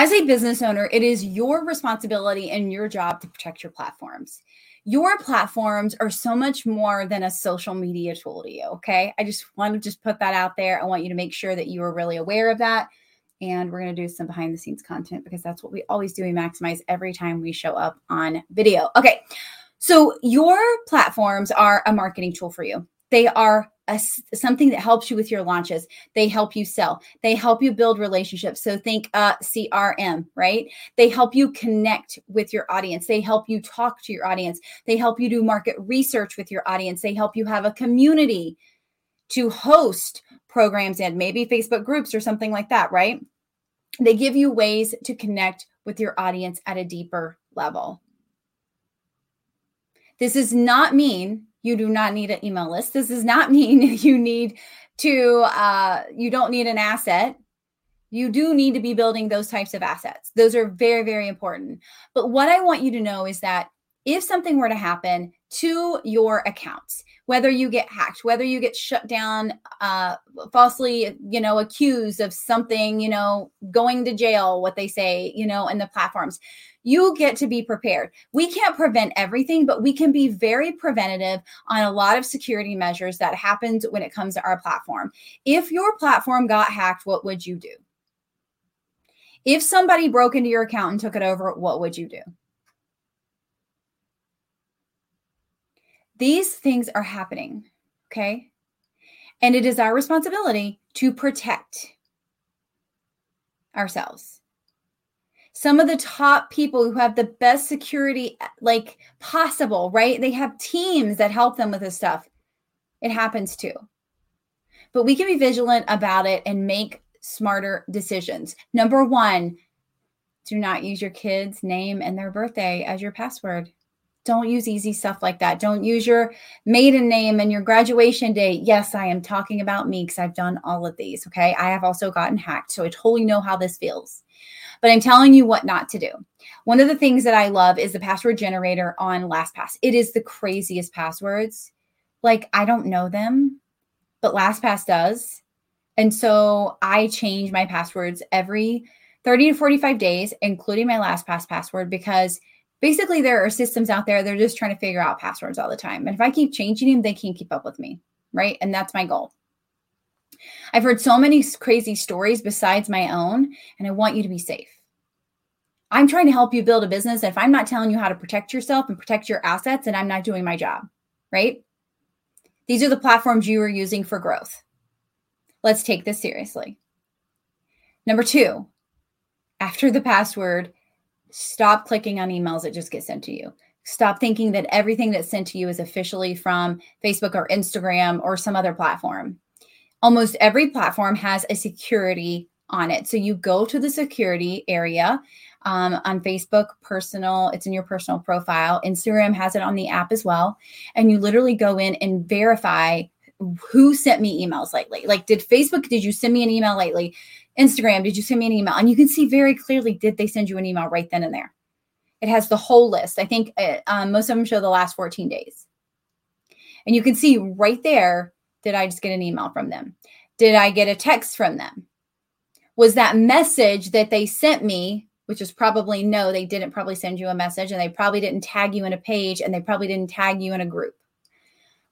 As a business owner, it is your responsibility and your job to protect your platforms. Your platforms are so much more than a social media tool to you. Okay. I just want to just put that out there. I want you to make sure that you are really aware of that. And we're going to do some behind the scenes content because that's what we always do. We maximize every time we show up on video. Okay. So your platforms are a marketing tool for you. They are a, something that helps you with your launches. They help you sell. They help you build relationships. So think uh, CRM, right? They help you connect with your audience. They help you talk to your audience. They help you do market research with your audience. They help you have a community to host programs and maybe Facebook groups or something like that, right? They give you ways to connect with your audience at a deeper level. This does not mean you do not need an email list. This does not mean you need to, uh, you don't need an asset. You do need to be building those types of assets. Those are very, very important. But what I want you to know is that if something were to happen to your accounts, whether you get hacked, whether you get shut down, uh, falsely, you know, accused of something, you know, going to jail, what they say, you know, in the platforms, you get to be prepared. We can't prevent everything, but we can be very preventative on a lot of security measures that happens when it comes to our platform. If your platform got hacked, what would you do? If somebody broke into your account and took it over, what would you do? These things are happening, okay? And it is our responsibility to protect ourselves some of the top people who have the best security like possible, right? They have teams that help them with this stuff. It happens too. But we can be vigilant about it and make smarter decisions. Number 1, do not use your kid's name and their birthday as your password. Don't use easy stuff like that. Don't use your maiden name and your graduation date. Yes, I am talking about me because I've done all of these. Okay. I have also gotten hacked. So I totally know how this feels but I'm telling you what not to do. One of the things that I love is the password generator on LastPass. It is the craziest passwords. Like, I don't know them, but LastPass does. And so I change my passwords every 30 to 45 days, including my LastPass password, because basically there are systems out there, they're just trying to figure out passwords all the time. And if I keep changing them, they can't keep up with me. Right. And that's my goal. I've heard so many crazy stories besides my own, and I want you to be safe. I'm trying to help you build a business. If I'm not telling you how to protect yourself and protect your assets, and I'm not doing my job, right? These are the platforms you are using for growth. Let's take this seriously. Number two, after the password, stop clicking on emails that just get sent to you. Stop thinking that everything that's sent to you is officially from Facebook or Instagram or some other platform almost every platform has a security on it. So you go to the security area um, on Facebook, personal, it's in your personal profile. Instagram has it on the app as well. And you literally go in and verify who sent me emails lately. Like, did Facebook, did you send me an email lately? Instagram, did you send me an email? And you can see very clearly, did they send you an email right then and there? It has the whole list. I think uh, um, most of them show the last 14 days. And you can see right there did I just get an email from them? Did I get a text from them? Was that message that they sent me, which is probably no, they didn't probably send you a message and they probably didn't tag you in a page and they probably didn't tag you in a group.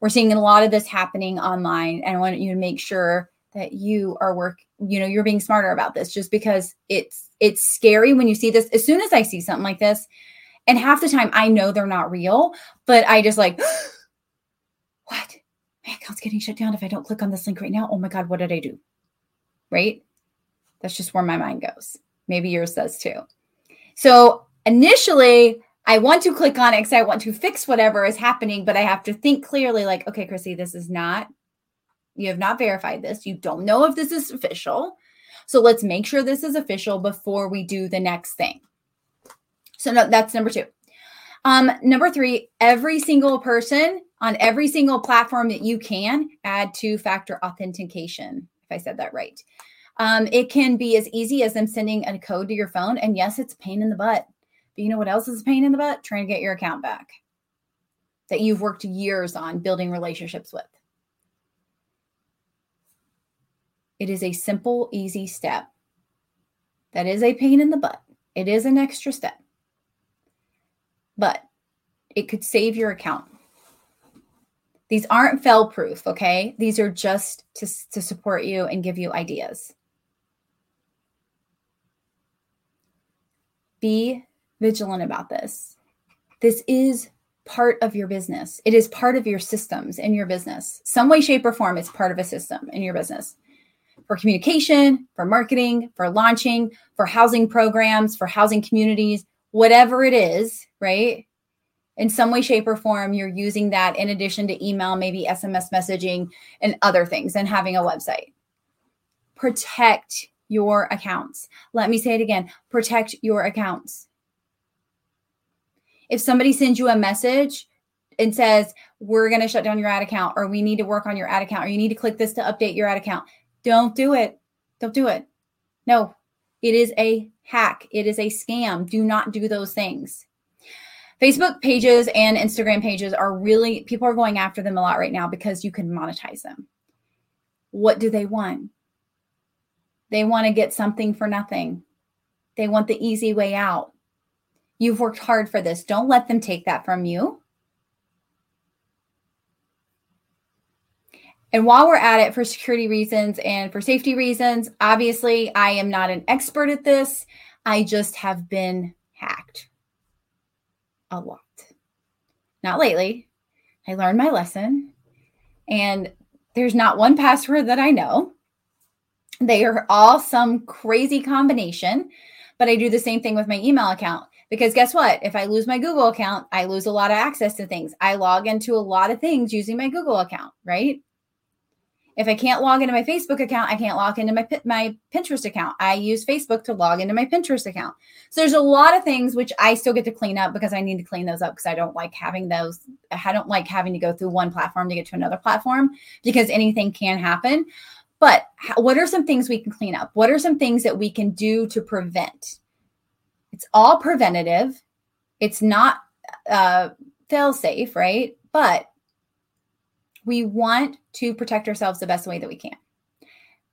We're seeing a lot of this happening online and I want you to make sure that you are work you know you're being smarter about this just because it's it's scary when you see this as soon as i see something like this and half the time i know they're not real but i just like what my account's getting shut down if I don't click on this link right now. Oh my God, what did I do? Right? That's just where my mind goes. Maybe yours does too. So initially, I want to click on it because I want to fix whatever is happening, but I have to think clearly like, okay, Crissy, this is not, you have not verified this. You don't know if this is official. So let's make sure this is official before we do the next thing. So no, that's number two. Um, number three, every single person on every single platform that you can add two factor authentication, if I said that right. Um, it can be as easy as them sending a code to your phone. And yes, it's pain in the butt. But you know what else is pain in the butt? Trying to get your account back that you've worked years on building relationships with. It is a simple, easy step. That is a pain in the butt. It is an extra step. But it could save your account. These aren't fail proof, okay? These are just to, to support you and give you ideas. Be vigilant about this. This is part of your business. It is part of your systems in your business. Some way, shape, or form, it's part of a system in your business for communication, for marketing, for launching, for housing programs, for housing communities, whatever it is, right? In some way, shape, or form, you're using that in addition to email, maybe SMS messaging, and other things, and having a website. Protect your accounts. Let me say it again protect your accounts. If somebody sends you a message and says, We're going to shut down your ad account, or we need to work on your ad account, or you need to click this to update your ad account, don't do it. Don't do it. No, it is a hack, it is a scam. Do not do those things. Facebook pages and Instagram pages are really, people are going after them a lot right now because you can monetize them. What do they want? They want to get something for nothing. They want the easy way out. You've worked hard for this. Don't let them take that from you. And while we're at it for security reasons and for safety reasons, obviously, I am not an expert at this. I just have been hacked a lot. Not lately. I learned my lesson, and there's not one password that I know. They are all some crazy combination, but I do the same thing with my email account. Because guess what? If I lose my Google account, I lose a lot of access to things. I log into a lot of things using my Google account, right? If I can't log into my Facebook account, I can't log into my my Pinterest account. I use Facebook to log into my Pinterest account. So there's a lot of things which I still get to clean up because I need to clean those up because I don't like having those. I don't like having to go through one platform to get to another platform because anything can happen. But what are some things we can clean up? What are some things that we can do to prevent? It's all preventative. It's not uh, fail safe, right? But we want to protect ourselves the best way that we can.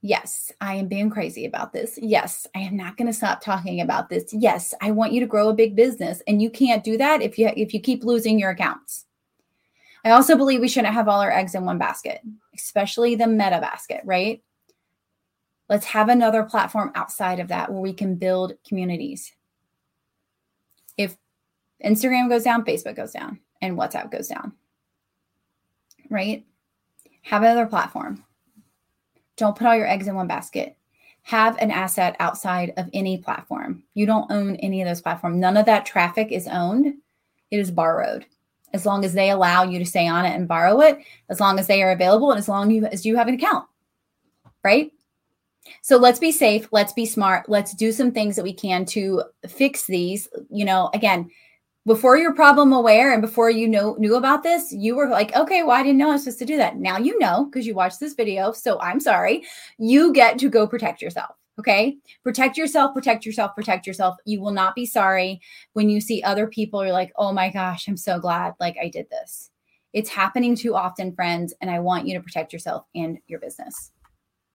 Yes, I am being crazy about this. Yes, I am not going to stop talking about this. Yes, I want you to grow a big business and you can't do that if you if you keep losing your accounts. I also believe we shouldn't have all our eggs in one basket, especially the meta basket, right? Let's have another platform outside of that where we can build communities. If Instagram goes down, Facebook goes down, and WhatsApp goes down right? Have another platform. Don't put all your eggs in one basket. Have an asset outside of any platform. You don't own any of those platforms. None of that traffic is owned, it is borrowed. As long as they allow you to stay on it and borrow it, as long as they are available, and as long as you have an account, right? So let's be safe. Let's be smart. Let's do some things that we can to fix these. You know, again, before you're problem aware and before you know knew about this, you were like, okay, well, I didn't know I was supposed to do that. Now you know because you watched this video. So I'm sorry. You get to go protect yourself. Okay. Protect yourself, protect yourself, protect yourself. You will not be sorry when you see other people. You're like, oh my gosh, I'm so glad like I did this. It's happening too often, friends. And I want you to protect yourself and your business.